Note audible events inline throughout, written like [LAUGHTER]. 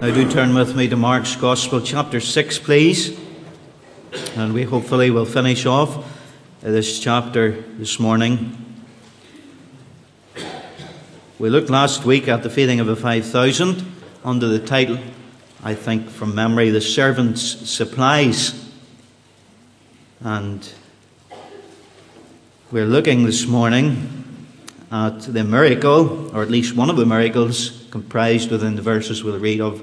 Now, do turn with me to Mark's Gospel, chapter 6, please. And we hopefully will finish off uh, this chapter this morning. We looked last week at the feeding of the 5,000 under the title, I think from memory, The Servant's Supplies. And we're looking this morning at the miracle, or at least one of the miracles comprised within the verses we'll read of,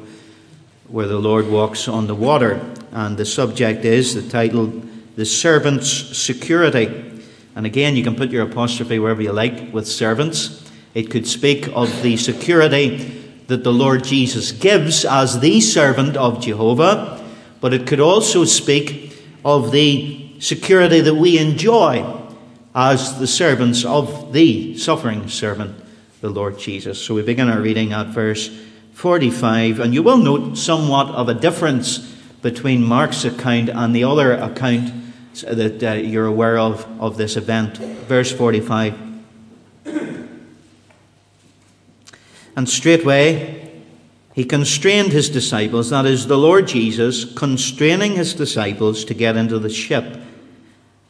where the Lord walks on the water. And the subject is the title, The Servant's Security. And again, you can put your apostrophe wherever you like with servants. It could speak of the security that the Lord Jesus gives as the servant of Jehovah, but it could also speak of the security that we enjoy as the servants of the suffering servant, the Lord Jesus. So we begin our reading at verse 45, and you will note somewhat of a difference between Mark's account and the other account that uh, you're aware of of this event. Verse 45. And straightway he constrained his disciples, that is, the Lord Jesus, constraining his disciples to get into the ship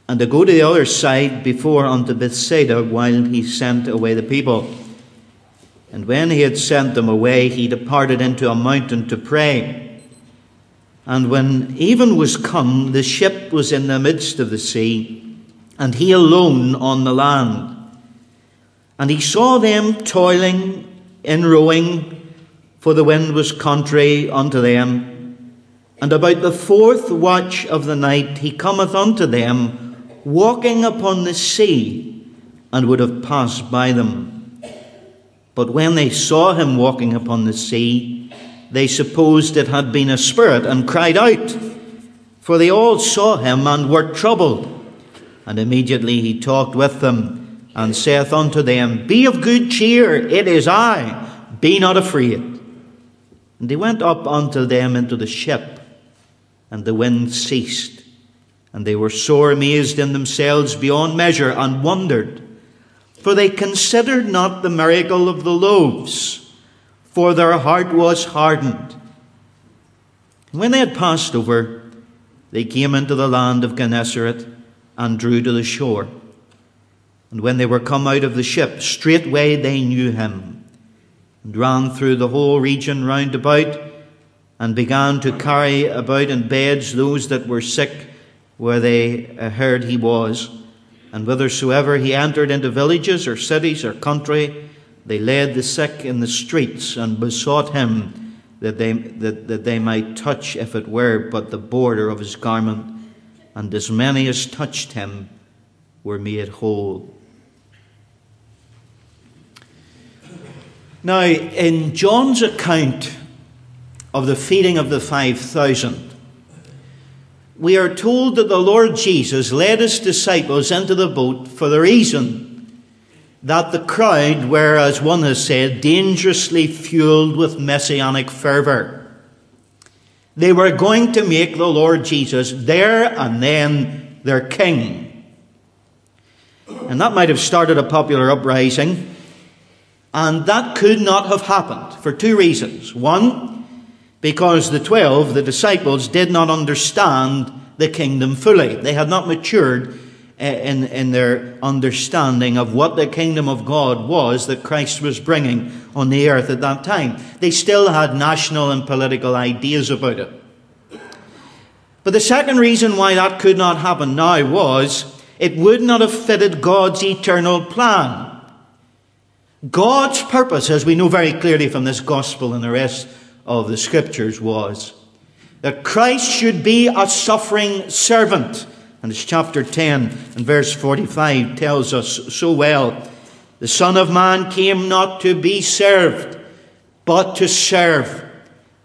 and to go to the other side before unto Bethsaida while he sent away the people. And when he had sent them away, he departed into a mountain to pray. And when even was come, the ship was in the midst of the sea, and he alone on the land. And he saw them toiling in rowing, for the wind was contrary unto them. And about the fourth watch of the night he cometh unto them, walking upon the sea, and would have passed by them. But when they saw him walking upon the sea, they supposed it had been a spirit, and cried out. For they all saw him and were troubled. And immediately he talked with them and saith unto them, Be of good cheer, it is I, be not afraid. And they went up unto them into the ship, and the wind ceased. And they were sore amazed in themselves beyond measure, and wondered. For they considered not the miracle of the loaves, for their heart was hardened. When they had passed over, they came into the land of Gennesaret, and drew to the shore. And when they were come out of the ship, straightway they knew him, and ran through the whole region round about, and began to carry about in beds those that were sick, where they uh, heard he was. And whithersoever he entered into villages or cities or country, they laid the sick in the streets, and besought him that they, that, that they might touch, if it were but the border of his garment. And as many as touched him were made whole. Now, in John's account of the feeding of the 5,000, we are told that the Lord Jesus led his disciples into the boat for the reason that the crowd were, as one has said, dangerously fueled with messianic fervour. They were going to make the Lord Jesus there and then their king. And that might have started a popular uprising and that could not have happened for two reasons. One, because the twelve, the disciples, did not understand the kingdom fully. They had not matured eh, in, in their understanding of what the kingdom of God was that Christ was bringing on the earth at that time. They still had national and political ideas about it. But the second reason why that could not happen now was it would not have fitted God's eternal plan. God's purpose, as we know very clearly from this gospel and the rest of the scriptures, was that Christ should be a suffering servant. And as chapter 10 and verse 45 tells us so well, the Son of Man came not to be served, but to serve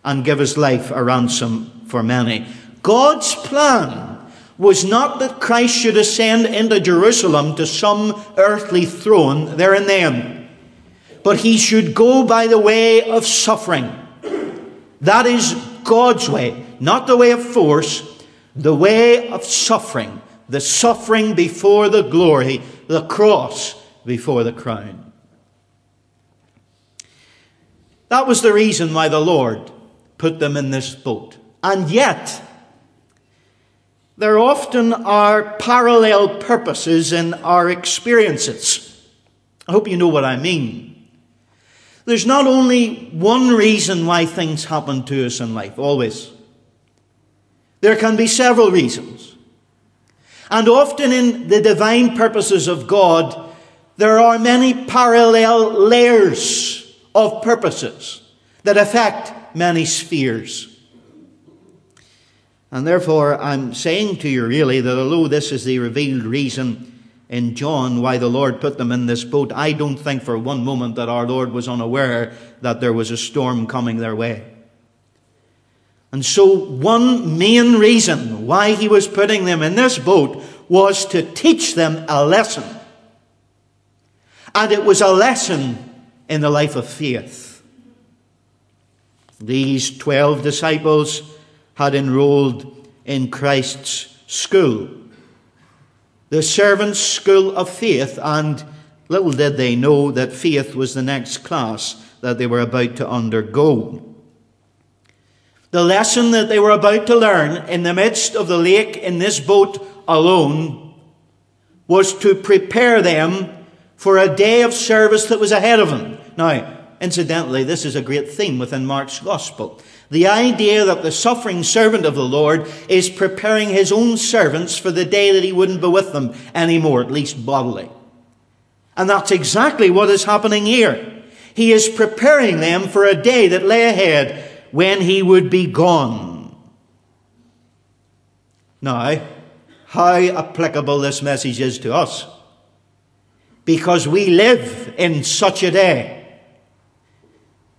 and give his life a ransom for many. God's plan was not that Christ should ascend into Jerusalem to some earthly throne there and then but he should go by the way of suffering. That is God's way, not the way of force, the way of suffering. The suffering before the glory, the cross before the crown. That was the reason why the Lord put them in this boat. And yet, there often are parallel purposes in our experiences. I hope you know what I mean. There's not only one reason why things happen to us in life, always. There can be several reasons. And often in the divine purposes of God, there are many parallel layers of purposes that affect many spheres. And therefore, I'm saying to you really that although this is the revealed reason in John why the Lord put them in this boat, I don't think for one moment that our Lord was unaware that there was a storm coming their way. And so, one main reason why he was putting them in this boat was to teach them a lesson. And it was a lesson in the life of faith. These twelve disciples had enrolled in Christ's school, the servants' school of faith, and little did they know that faith was the next class that they were about to undergo. The lesson that they were about to learn in the midst of the lake in this boat alone was to prepare them for a day of service that was ahead of them. Now, incidentally, this is a great theme within Mark's Gospel. The idea that the suffering servant of the Lord is preparing his own servants for the day that he wouldn't be with them anymore, at least bodily. And that's exactly what is happening here. He is preparing them for a day that lay ahead when he would be gone. Now, how applicable this message is to us. Because we live in such a day.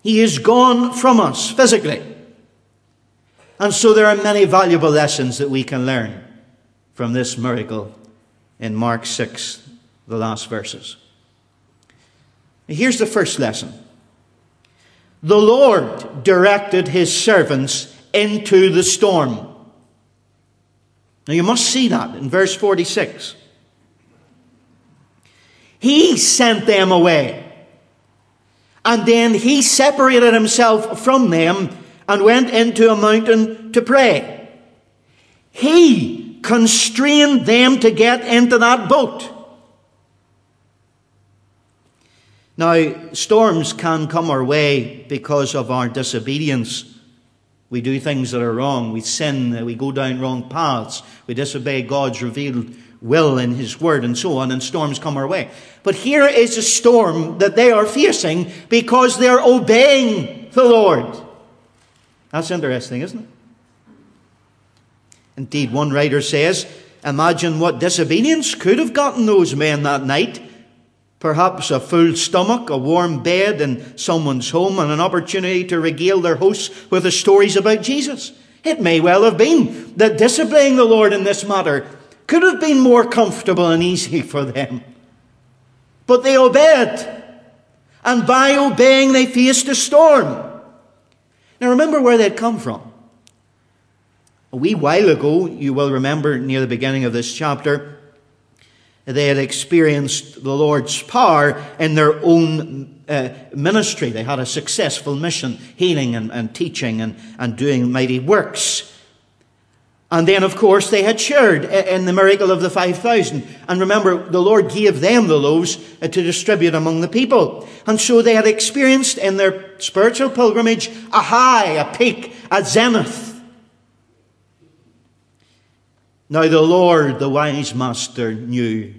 He is gone from us physically. And so there are many valuable lessons that we can learn from this miracle in Mark 6, the last verses. Here's the first lesson The Lord directed his servants into the storm. Now you must see that in verse 46. He sent them away. And then he separated himself from them and went into a mountain to pray. He constrained them to get into that boat. Now, storms can come our way because of our disobedience. We do things that are wrong. We sin. We go down wrong paths. We disobey God's revealed will in His Word and so on, and storms come our way. But here is a storm that they are facing because they're obeying the Lord. That's interesting, isn't it? Indeed, one writer says, Imagine what disobedience could have gotten those men that night. Perhaps a full stomach, a warm bed in someone's home, and an opportunity to regale their hosts with the stories about Jesus. It may well have been that disobeying the Lord in this matter could have been more comfortable and easy for them. But they obeyed. And by obeying, they faced a storm. Now remember where they'd come from. A wee while ago, you will remember near the beginning of this chapter, they had experienced the Lord's power in their own uh, ministry. They had a successful mission, healing and, and teaching and, and doing mighty works. And then, of course, they had shared in the miracle of the 5,000. And remember, the Lord gave them the loaves uh, to distribute among the people. And so they had experienced in their spiritual pilgrimage a high, a peak, a zenith. Now, the Lord, the wise master, knew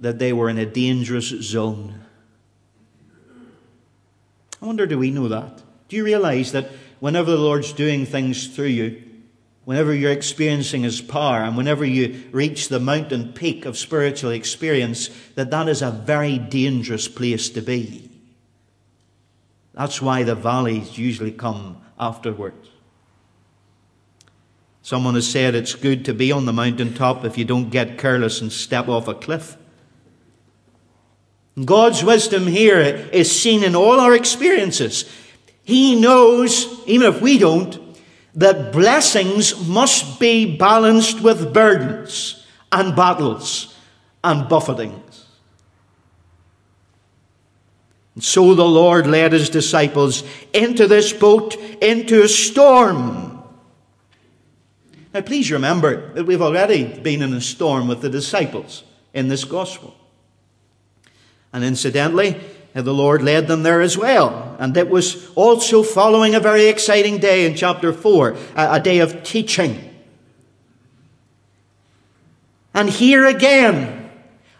that they were in a dangerous zone. I wonder, do we know that? Do you realize that whenever the Lord's doing things through you, whenever you're experiencing His power and whenever you reach the mountain peak of spiritual experience, that that is a very dangerous place to be. That's why the valleys usually come afterwards. Someone has said it's good to be on the mountaintop if you don't get careless and step off a cliff. God's wisdom here is seen in all our experiences. He knows, even if we don't, that blessings must be balanced with burdens and battles and buffetings. And so the Lord led his disciples into this boat, into a storm. Now, please remember that we've already been in a storm with the disciples in this gospel. And incidentally, the Lord led them there as well. And it was also following a very exciting day in chapter 4, a, day of teaching. And here again,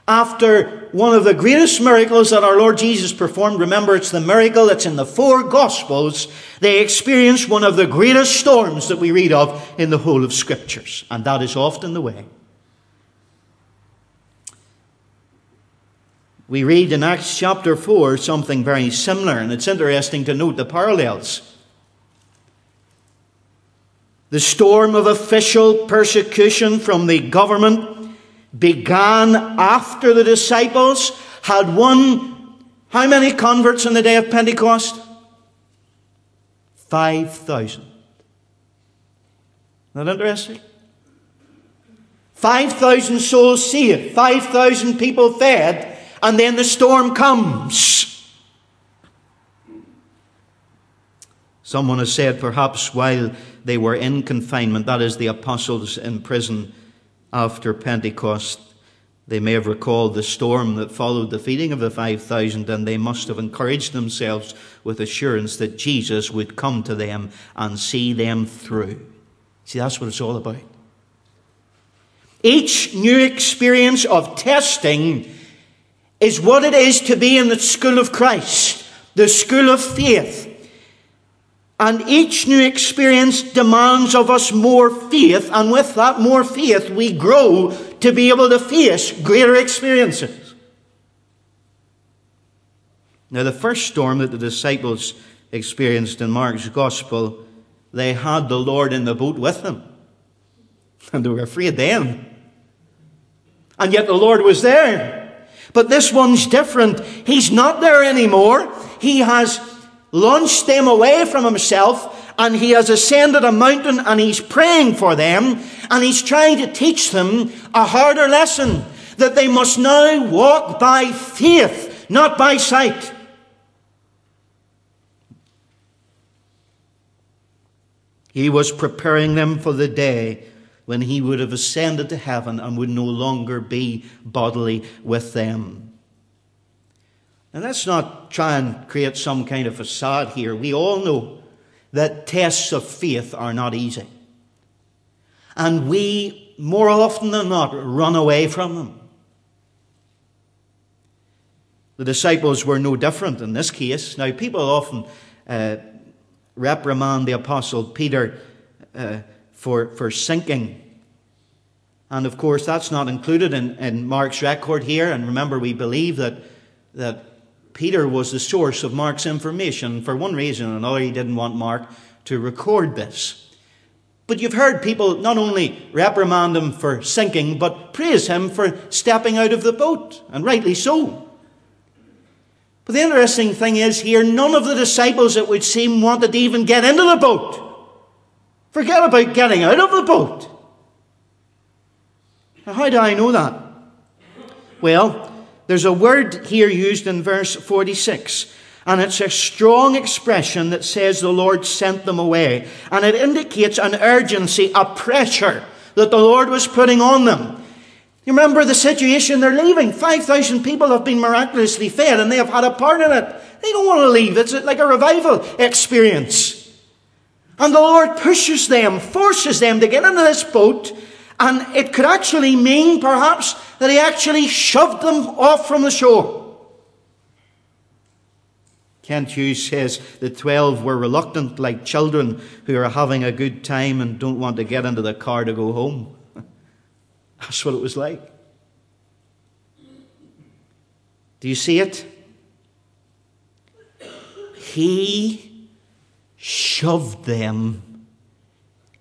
after one of the greatest miracles that our Lord Jesus performed, remember it's the miracle that's in the four Gospels, they experience one of the greatest storms that we read of in the whole of Scriptures. And that is often the way. We read in Acts chapter 4 something very similar, and it's interesting to note the parallels. The storm of official persecution from the government began after the disciples had won how many converts on the day of Pentecost? 5,000. Not interesting? 5,000 souls saved, 5,000 people fed and then the storm comes. Someone has said perhaps while they were in confinement, that is, the apostles in prison after Pentecost, they may have recalled the storm that followed the feeding of the 5,000, and they must have encouraged themselves with assurance that Jesus would come to them and see them through. See, that's what it's all about. Each new experience of testing is what it is to be in the school of Christ, the school of faith. And each new experience demands of us more faith, and with that more faith, we grow to be able to face greater experiences. Now, the first storm that the disciples experienced in Mark's gospel, they had the Lord in the boat with them. [LAUGHS] And they were afraid then. And yet the Lord was there. But this one's different. He's not there anymore. He has launched them away from himself and he has ascended a mountain and he's praying for them and he's trying to teach them a harder lesson that they must now walk by faith, not by sight. He was preparing them for the day when he would have ascended to heaven and would no longer be bodily with them. Now, let's not try and create some kind of facade here. We all know that tests of faith are not easy. And we, more often than not, run away from them. The disciples were no different in this case. Now, people often uh, reprimand the apostle Peter uh, for, for sinking. And of course, that's not included in, in Mark's record here. And remember, we believe that, that Peter was the source of Mark's information. For one reason or another, he didn't want Mark to record this. But you've heard people not only reprimand him for sinking, but praise him for stepping out of the boat, and rightly so. But the interesting thing is here, none of the disciples, it would seem, wanted to even get into the boat. Forget about getting out of the boat. Now, how do I know that? Well, there's a word here used in verse 46, and it's a strong expression that says the Lord sent them away. And it indicates an urgency, a pressure that the Lord was putting on them. You remember the situation they're leaving. 5,000 people have been miraculously fed and they have had a part in it. They don't want to leave. It's like a revival experience. And the Lord pushes them, forces them to get into this boat and it could actually mean, perhaps, that he actually shoved them off from the shore. Kent Hughes says the twelve were reluctant, like children who are having a good time and don't want to get into the car to go home. [LAUGHS] That's what it was like. Do you see it? He shoved them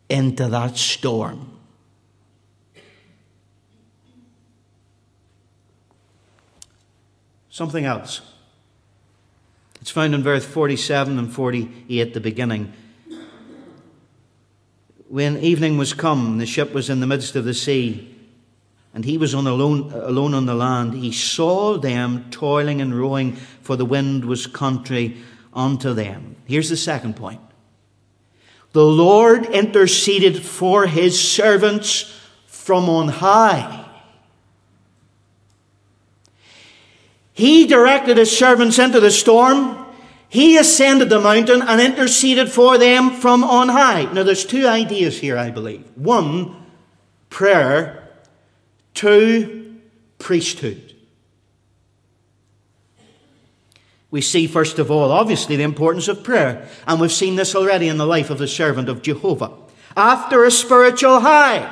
into that storm. something else. It's found in verse 47 and 48, the beginning. When evening was come, the ship was in the midst of the sea, and he was on alone, alone on the land, he saw them toiling and rowing, for the wind was contrary unto them. Here's the second point. The Lord interceded for his servants from on high. He directed his servants into the storm. He ascended the mountain and interceded for them from on high. Now, there's two ideas here, I believe. One, prayer. Two, priesthood. We see, first of all, obviously, the importance of prayer. And we've seen this already in the life of the servant of Jehovah. After a spiritual high,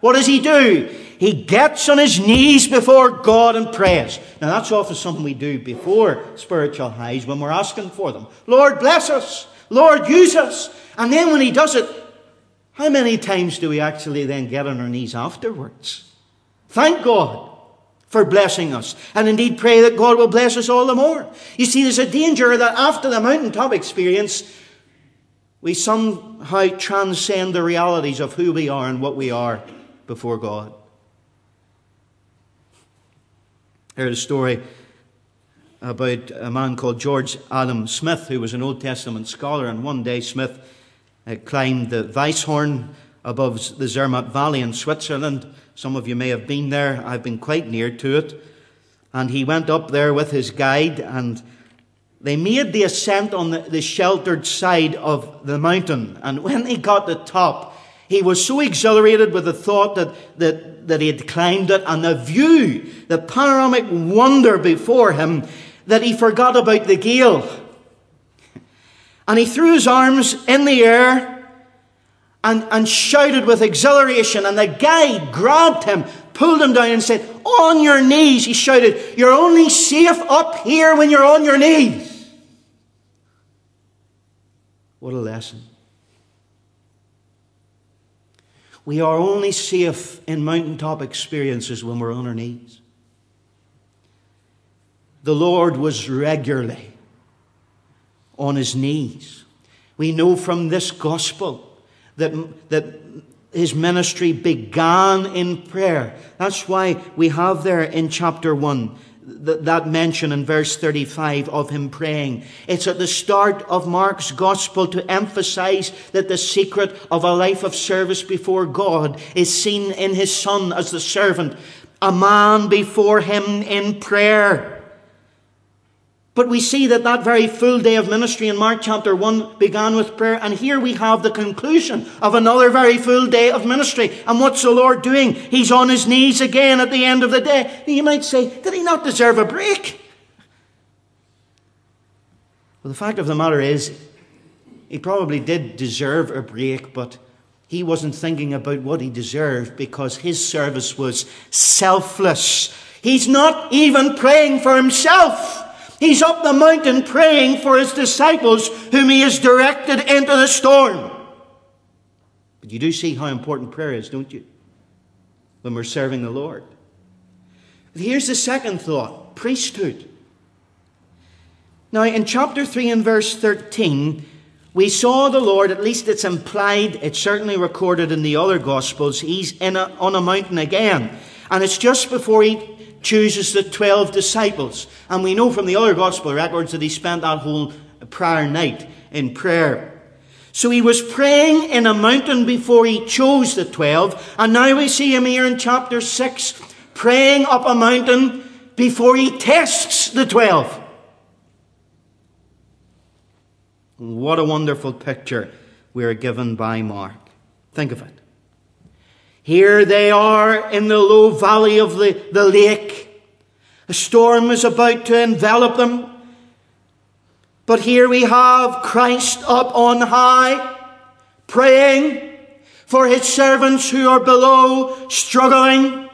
what does he do? He gets on his knees before God and prays. Now, that's often something we do before spiritual highs when we're asking for them. Lord, bless us. Lord, use us. And then when he does it, how many times do we actually then get on our knees afterwards? Thank God for blessing us. And indeed pray that God will bless us all the more. You see, there's a danger that after the mountaintop experience, we somehow transcend the realities of who we are and what we are before God. I heard a story about a man called George Adam Smith, who was an Old Testament scholar. And one day, Smith uh, climbed the Weisshorn above the Zermatt Valley in Switzerland. Some of you may have been there. I've been quite near to it. And he went up there with his guide, and they made the ascent on the, the sheltered side of the mountain. And when they got to the top, he was so exhilarated with the thought that, that, that he had climbed it and the view, the panoramic wonder before him, that he forgot about the gale. And he threw his arms in the air and, and shouted with exhilaration. And the guide grabbed him, pulled him down, and said, On your knees, he shouted, You're only safe up here when you're on your knees. What a lesson. We are only safe in mountaintop experiences when we're on our knees. The Lord was regularly on his knees. We know from this gospel that, that his ministry began in prayer. That's why we have there in chapter 1 that mention in verse 35 of him praying. It's at the start of Mark's gospel to emphasize that the secret of a life of service before God is seen in his son as the servant, a man before him in prayer. But we see that that very full day of ministry in Mark chapter 1 began with prayer. And here we have the conclusion of another very full day of ministry. And what's the Lord doing? He's on his knees again at the end of the day. You might say, did he not deserve a break? Well, the fact of the matter is, he probably did deserve a break, but he wasn't thinking about what he deserved because his service was selfless. He's not even praying for himself. He's up the mountain praying for his disciples whom he has directed into the storm. But you do see how important prayer is, don't you? When we're serving the Lord. But here's the second thought priesthood. Now, in chapter 3 and verse 13, we saw the Lord, at least it's implied, it's certainly recorded in the other Gospels, he's a, on a mountain again. And it's just before he chooses the 12 disciples. And we know from the other gospel records that he spent that whole prior night in prayer. So he was praying in a mountain before he chose the 12. And now we see him here in chapter 6 praying up a mountain before he tests the 12. What a wonderful picture we are given by Mark. Think of it. Here they are in the low valley of the, the lake. A storm is about to envelop them. But here we have Christ up on high, praying for his servants who are below, struggling.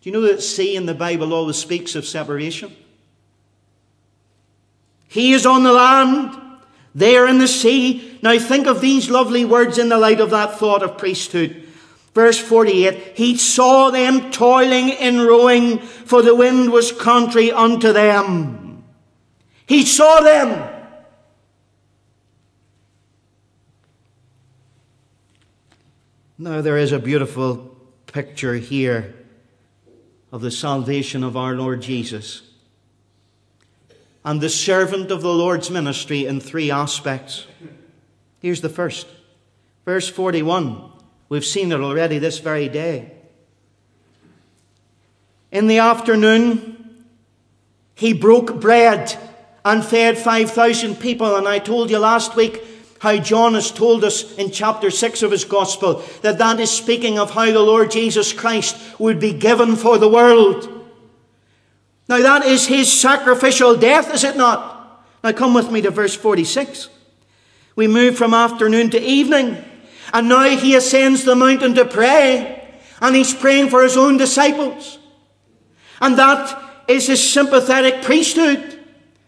Do you know that sea in the Bible always speaks of separation? He is on the land, there in the sea. Now think of these lovely words in the light of that thought of priesthood. Verse 48 He saw them toiling in rowing, for the wind was contrary unto them. He saw them. Now, there is a beautiful picture here of the salvation of our Lord Jesus and the servant of the Lord's ministry in three aspects. Here's the first. Verse 41. We've seen it already this very day. In the afternoon, he broke bread and fed 5,000 people. And I told you last week how John has told us in chapter 6 of his gospel that that is speaking of how the Lord Jesus Christ would be given for the world. Now that is his sacrificial death, is it not? Now come with me to verse 46. We move from afternoon to evening, and now he ascends the mountain to pray, and he's praying for his own disciples. And that is his sympathetic priesthood.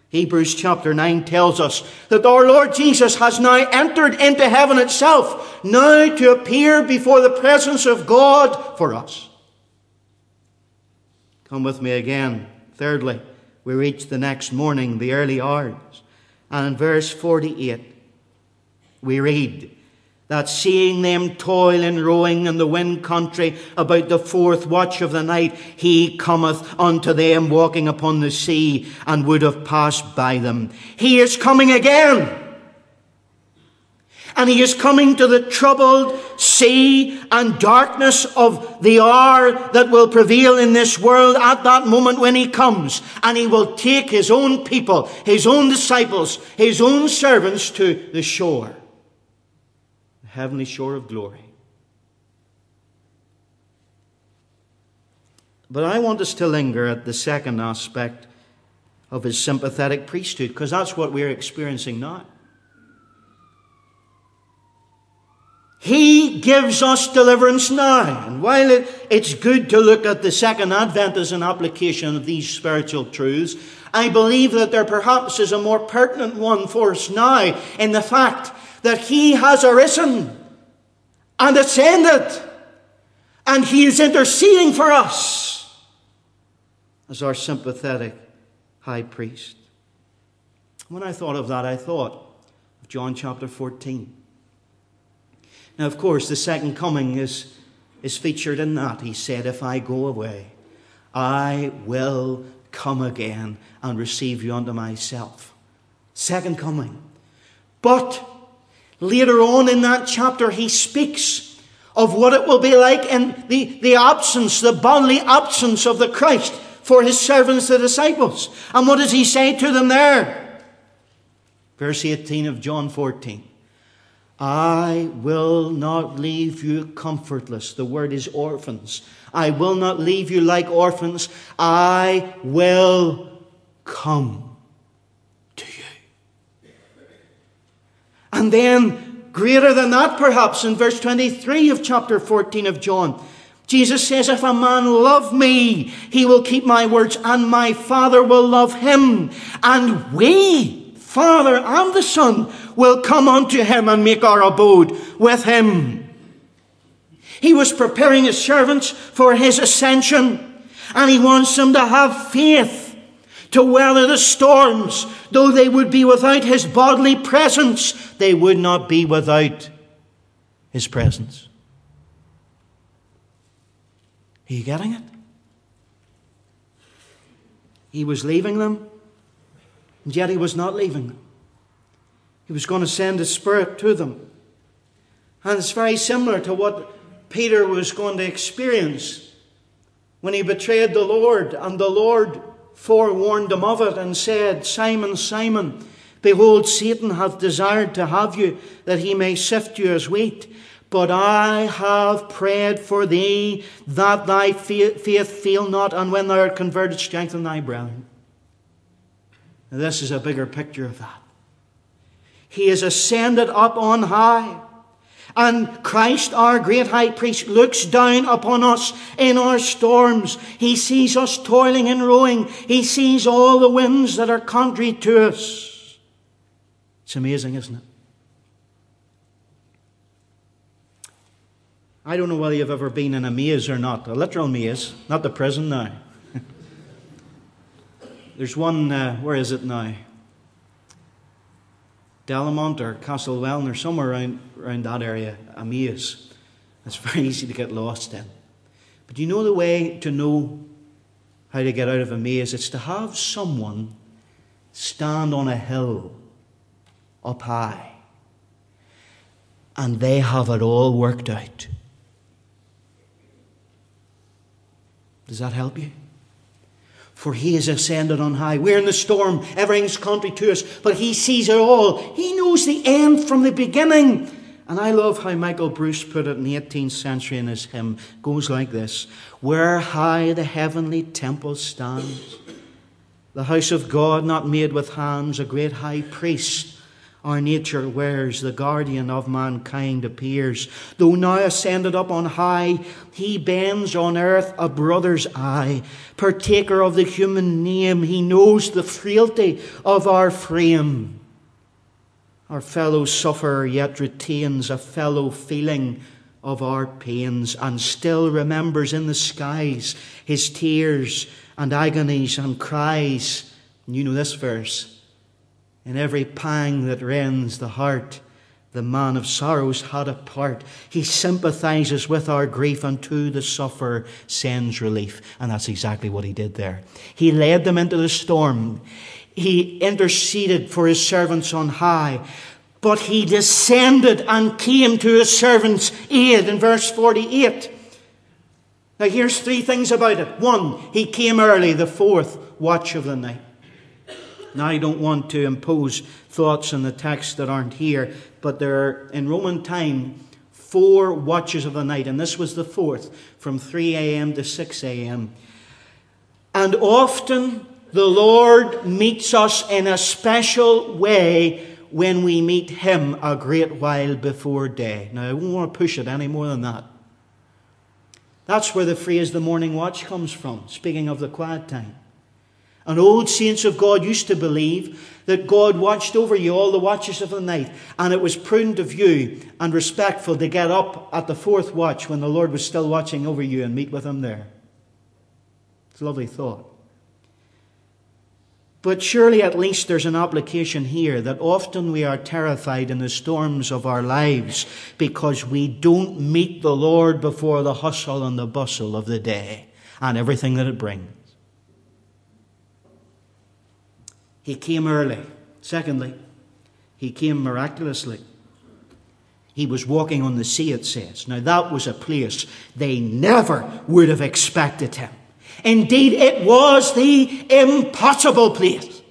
Hebrews chapter 9 tells us that our Lord Jesus has now entered into heaven itself, now to appear before the presence of God for us. Come with me again Thirdly, we reach the next morning, the early hours. And in verse 48, we read that seeing them toil and rowing in the wind country about the fourth watch of the night, he cometh unto them walking upon the sea and would have passed by them. He is coming again. And he is coming to the troubled sea and darkness of the hour that will prevail in this world at that moment when he comes. And he will take his own people, his own disciples, his own servants to the shore, the heavenly shore of glory. But I want us to linger at the second aspect of his sympathetic priesthood, because that's what we're experiencing now. He gives us deliverance now. And while it, it's good to look at the second advent as an application of these spiritual truths, I believe that there perhaps is a more pertinent one for us now in the fact that He has arisen and ascended and He is interceding for us as our sympathetic high priest. When I thought of that, I thought of John chapter 14. Now, of course, the second coming is, is featured in that. He said, If I go away, I will come again and receive you unto myself. Second coming. But later on in that chapter, he speaks of what it will be like in the, the absence, the bodily absence of the Christ for his servants, the disciples. And what does he say to them there? Verse 18 of John 14. I will not leave you comfortless. The word is orphans. I will not leave you like orphans. I will come to you. And then, greater than that, perhaps, in verse 23 of chapter 14 of John, Jesus says, If a man love me, he will keep my words, and my Father will love him. And we, Father and the Son, will come unto him and make our abode with him. He was preparing his servants for his ascension, and he wants them to have faith to weather the storms. Though they would be without his bodily presence, they would not be without his presence. Are you getting it? He was leaving them, and yet he was not leaving them. He was going to send His Spirit to them. And it's very similar to what Peter was going to experience when he betrayed the Lord, and the Lord forewarned him of it and said, Simon, Simon, behold, Satan hath desired to have you, that he may sift you as wheat. But I have prayed for thee, that thy faith fail not, and when thou art converted, strengthen thy brethren. Now, this is a bigger picture of that. He is ascended up on high. And Christ, our great high priest, looks down upon us in our storms. He sees us toiling and rowing. He sees all the winds that are contrary to us. It's amazing, isn't it? I don't know whether you've ever been in a maze or not, a literal maze, not the prison now. There's one, uh, where is it now? Delamont or Castlewellan or somewhere around, around that area, a maze. It's very easy to get lost in. But you know the way to know how to get out of a maze? It's to have someone stand on a hill up high and they have it all worked out. Does that help you? For he is ascended on high. We're in the storm. Everything's contrary to us. But he sees it all. He knows the end from the beginning. And I love how Michael Bruce put it in the 18th century in his hymn. It goes like this Where high the heavenly temple stands, the house of God not made with hands, a great high priest our nature wears, the guardian of mankind appears. Though now ascended up on high, he bends on earth a brother's eye. Partaker of the human name, he knows the frailty of our frame. Our fellow sufferer yet retains a fellow feeling of our pains and still remembers in the skies his tears and agonies and cries. You know this verse in every pang that rends the heart, the man of sorrows had a part. He sympathizes with our grief and to the sufferer sends relief. And that's exactly what he did there. He led them into the storm. He interceded for his servants on high. But he descended and came to his servants' aid in verse 48. Now here's three things about it. One, he came early, the fourth watch of the night. Now, I don't want to impose thoughts on the text that aren't here, but there are, in Roman time, four watches of the night, and this was the fourth, from 3 a.m. to 6 a.m. And often the Lord meets us in a special way when we meet Him a great while before day. Now, I won't want to push it any more than that. That's where the phrase the morning watch comes from, speaking of the quiet time. And old saints of God used to believe that God watched over you all the watches of the night, and it was prudent of you and respectful to get up at the fourth watch when the Lord was still watching over you and meet with Him there. It's a lovely thought. But surely at least there's an application here that often we are terrified in the storms of our lives because we don't meet the Lord before the hustle and the bustle of the day and everything that it brings. He came early. Secondly, he came miraculously. He was walking on the sea, it says. Now, that was a place they never would have expected him. Indeed, it was the impossible place.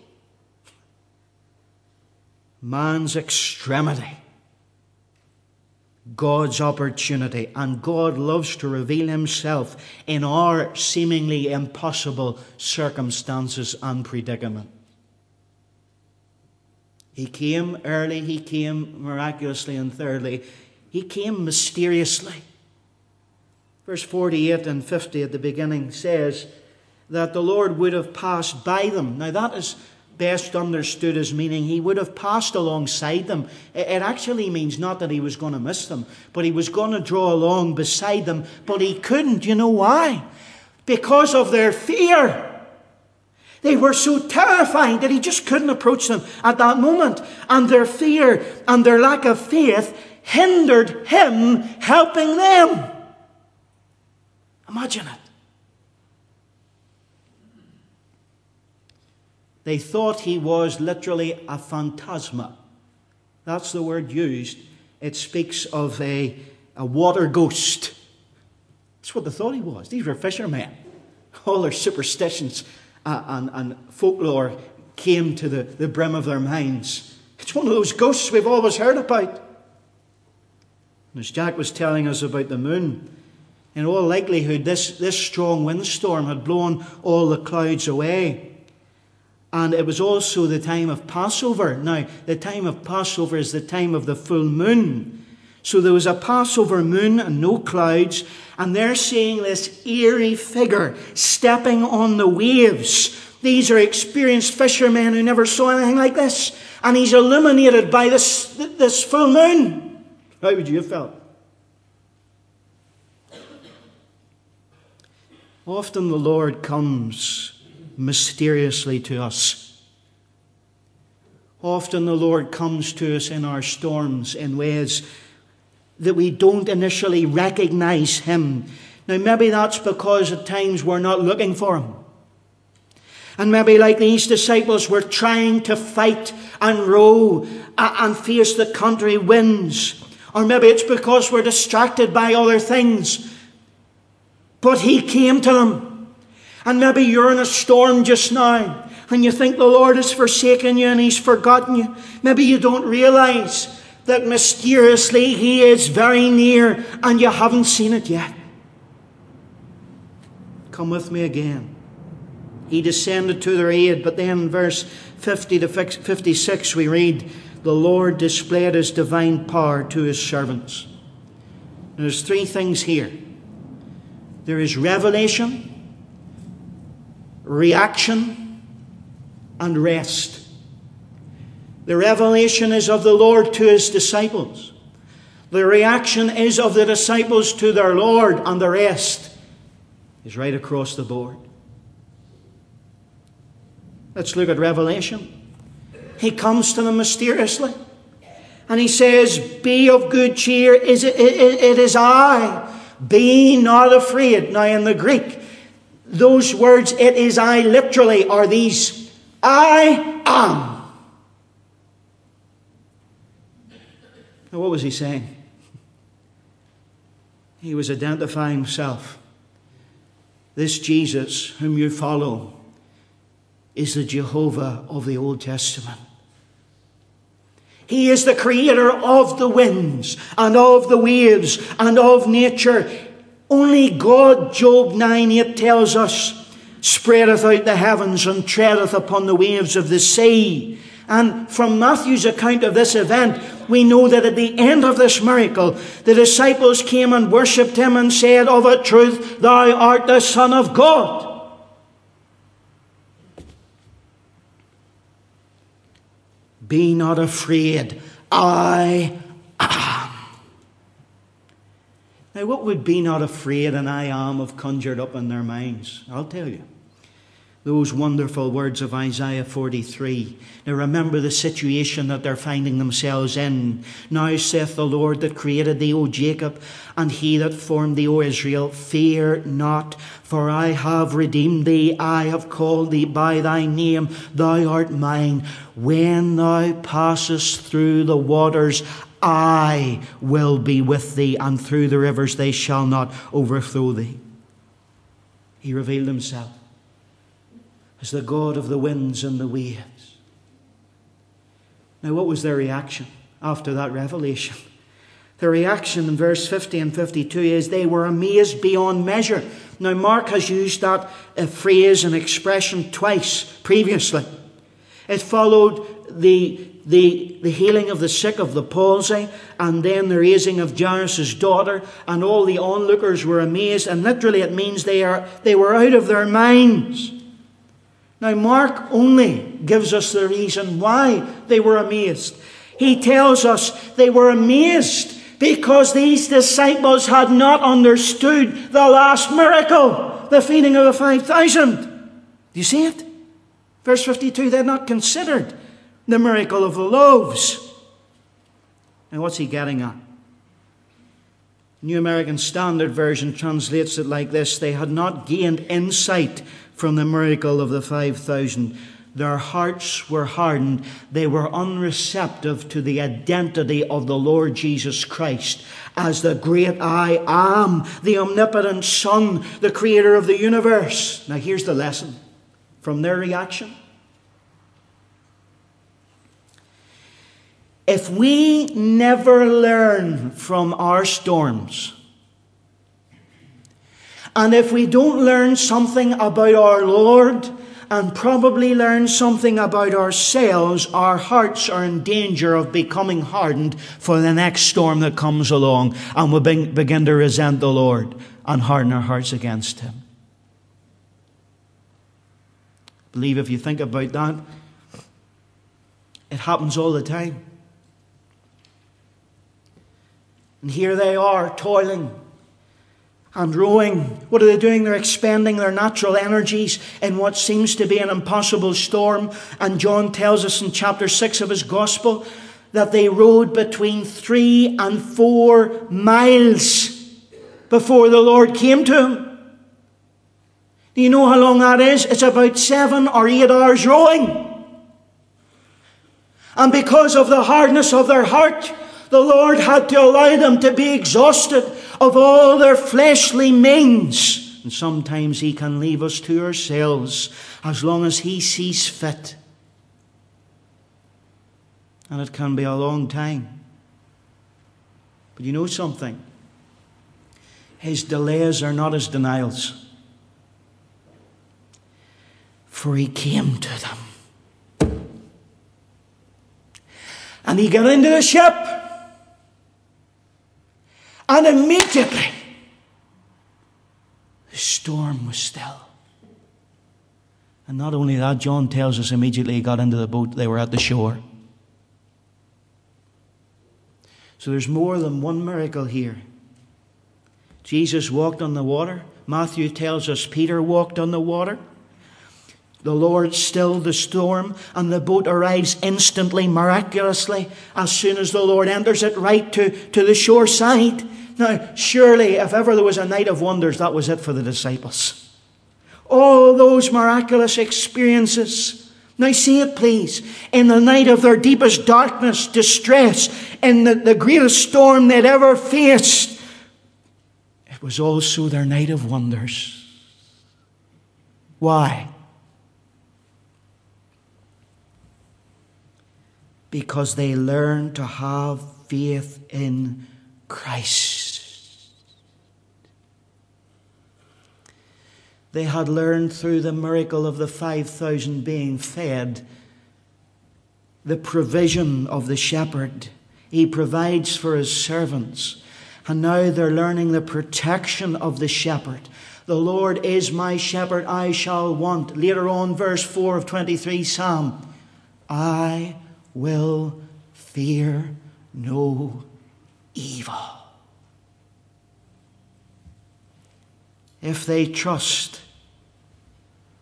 Man's extremity. God's opportunity. And God loves to reveal himself in our seemingly impossible circumstances and predicament. He came early, he came miraculously, and thirdly, he came mysteriously. Verse 48 and 50 at the beginning says that the Lord would have passed by them. Now, that is best understood as meaning he would have passed alongside them. It actually means not that he was going to miss them, but he was going to draw along beside them, but he couldn't. You know why? Because of their fear. They were so terrified that he just couldn't approach them at that moment. And their fear and their lack of faith hindered him helping them. Imagine it. They thought he was literally a phantasma. That's the word used. It speaks of a, a water ghost. That's what they thought he was. These were fishermen. All their superstitions and, and folklore came to the, the brim of their minds. It's one of those ghosts we've always heard about. as Jack was telling us about the moon, in all likelihood, this, this strong windstorm had blown all the clouds away. And it was also the time of Passover. Now, the time of Passover is the time of the full moon. So there was a Passover moon and no clouds, and they're seeing this eerie figure stepping on the waves. These are experienced fishermen who never saw anything like this, and he's illuminated by this, this full moon. How would you have felt? Often the Lord comes mysteriously to us. Often the Lord comes to us in our storms in ways that we don't initially recognize Him Now, maybe that's because at times we're not looking for Him. And maybe, like these disciples, we're trying to fight and row and face the contrary winds. Or maybe it's because we're distracted by other things. But He came to them. And maybe you're in a storm just now and you think the Lord has forsaken you and He's forgotten you. Maybe you don't realize that mysteriously He is very near and you haven't seen it yet. Come with me again. He descended to their aid, but then verse 50 to 56 we read, The Lord displayed His divine power to His servants. And there's three things here there is revelation, reaction, and rest. The revelation is of the Lord to his disciples. The reaction is of the disciples to their Lord, and the rest is right across the board. Let's look at Revelation. He comes to them mysteriously. And he says, Be of good cheer, it, is I. Be not afraid. Now, in the Greek, those words, it is I, literally, are these I am. Now, what was he saying? He was identifying himself. This Jesus, whom you follow, is the Jehovah of the Old Testament. He is the creator of the winds and of the waves and of nature. Only God, Job 9 8 tells us, spreadeth out the heavens and treadeth upon the waves of the sea. And from Matthew's account of this event, we know that at the end of this miracle, the disciples came and worshipped him and said, Of a truth, thou art the Son of God. Be not afraid. I am. Now, what would be not afraid and I am have conjured up in their minds? I'll tell you. Those wonderful words of Isaiah 43. Now remember the situation that they're finding themselves in. Now saith the Lord that created thee, O Jacob, and he that formed thee, O Israel, fear not, for I have redeemed thee, I have called thee by thy name, thou art mine. When thou passest through the waters, I will be with thee, and through the rivers they shall not overthrow thee. He revealed himself as the God of the winds and the waves. Now, what was their reaction after that revelation? The reaction in verse 50 and 52 is they were amazed beyond measure. Now, Mark has used that uh, phrase and expression twice previously. It followed the, the, the healing of the sick of the palsy, and then the raising of Jairus' daughter, and all the onlookers were amazed, and literally it means they, are, they were out of their minds. Now, Mark only gives us the reason why they were amazed. He tells us they were amazed because these disciples had not understood the last miracle, the feeding of the 5,000. Do you see it? Verse 52 they had not considered the miracle of the loaves. And what's he getting at? New American Standard Version translates it like this They had not gained insight from the miracle of the 5,000. Their hearts were hardened. They were unreceptive to the identity of the Lord Jesus Christ as the great I am, the omnipotent Son, the creator of the universe. Now, here's the lesson from their reaction. If we never learn from our storms, and if we don't learn something about our Lord and probably learn something about ourselves, our hearts are in danger of becoming hardened for the next storm that comes along and we begin to resent the Lord and harden our hearts against Him. I believe if you think about that, it happens all the time. And here they are toiling and rowing. What are they doing? They're expending their natural energies in what seems to be an impossible storm. And John tells us in chapter 6 of his gospel that they rowed between three and four miles. before the Lord came to him. Do you know how long that is? It's about seven or eight hours rowing. And because of the hardness of their heart, the Lord had to allow them to be exhausted of all their fleshly means. And sometimes He can leave us to ourselves as long as He sees fit. And it can be a long time. But you know something? His delays are not His denials. For He came to them. And he got into the ship. And immediately, the storm was still. And not only that, John tells us immediately he got into the boat, they were at the shore. So there's more than one miracle here. Jesus walked on the water. Matthew tells us Peter walked on the water. The Lord stilled the storm, and the boat arrives instantly, miraculously, as soon as the Lord enters it right to, to the shore side. Now, surely, if ever there was a night of wonders, that was it for the disciples. All those miraculous experiences. Now, see it, please. In the night of their deepest darkness, distress, in the, the greatest storm they'd ever faced, it was also their night of wonders. Why? because they learned to have faith in Christ. They had learned through the miracle of the 5,000 being fed the provision of the shepherd. He provides for his servants. And now they're learning the protection of the shepherd. The Lord is my shepherd, I shall want. Later on, verse 4 of 23 Psalm. I will fear no evil. If they trust,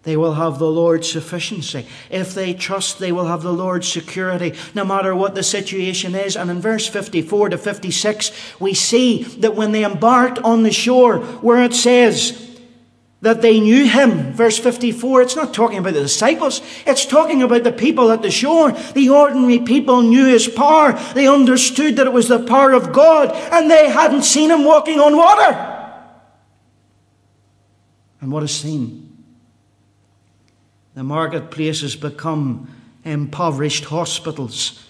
they will have the Lord's sufficiency. If they trust, they will have the Lord's security, no matter what the situation is. And in verse 54 to 56, we see that when they embarked on the shore, where it says, that they knew him. Verse 54, it's not talking about the disciples, it's talking about the people at the shore. The ordinary people knew his power. They understood that it was the power of God, and they hadn't seen him walking on water. And what is seen? The marketplaces become impoverished hospitals.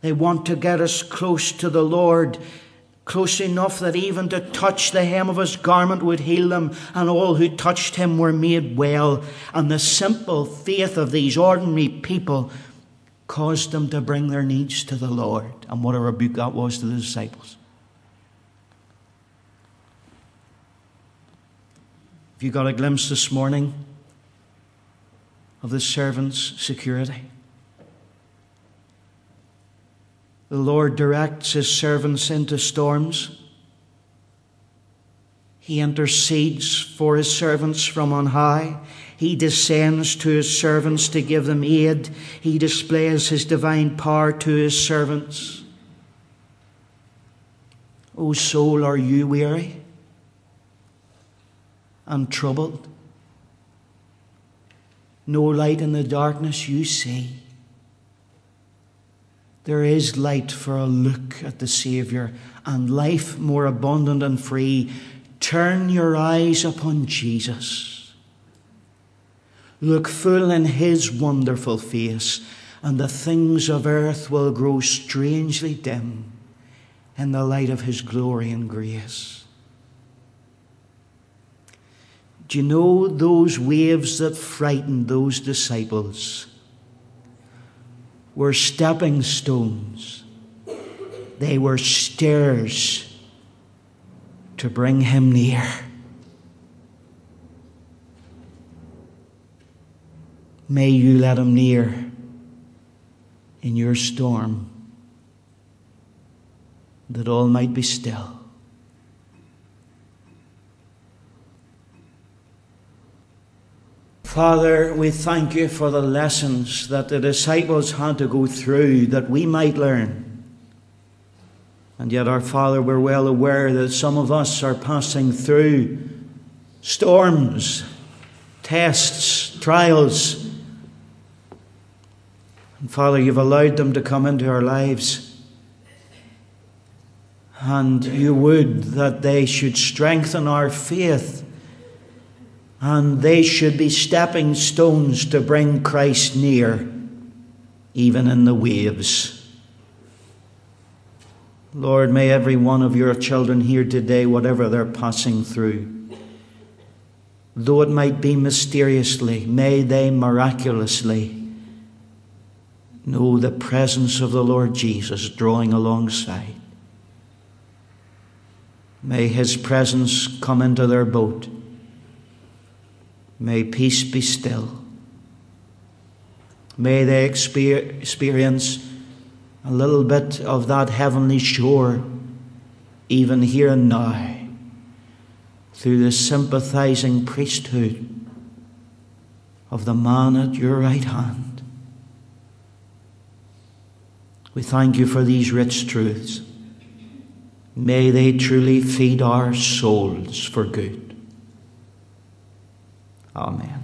They want to get us close to the Lord close enough that even to touch the hem of his garment would heal them, and all who touched him were made well. And the simple faith of these ordinary people caused them to bring their needs to the Lord. And what a rebuke that was to the disciples. You got a glimpse this morning of the servant's security? The Lord directs his servants into storms. He intercedes for his servants from on high. He descends to his servants to give them aid. He displays his divine power to his servants. O soul, are you weary and troubled? No light in the darkness you see. There is light for a look at the Saviour and life more abundant and free. Turn your eyes upon Jesus. Look full in His wonderful face, and the things of earth will grow strangely dim in the light of His glory and grace. Do you know those waves that frightened those disciples? were stepping stones, they were stairs to bring him near. May you let him near in your storm, that all might be still. Father, we thank you for the lessons that the disciples had to go through that we might learn. And yet, our Father, we're well aware that some of us are passing through storms, tests, trials. And Father, you've allowed them to come into our lives. And you would that they should strengthen our faith and they should be stepping stones to bring Christ near, even in the waves. Lord, may every one of your children here today, whatever they're passing through, though it might be mysteriously, may they miraculously know the presence of the Lord Jesus drawing alongside. May his presence come into their boat. May peace be still. May they experience a little bit of that heavenly shore, even here and now, through the sympathizing priesthood of the man at your right hand. We thank you for these rich truths. May they truly feed our souls for good. Amen.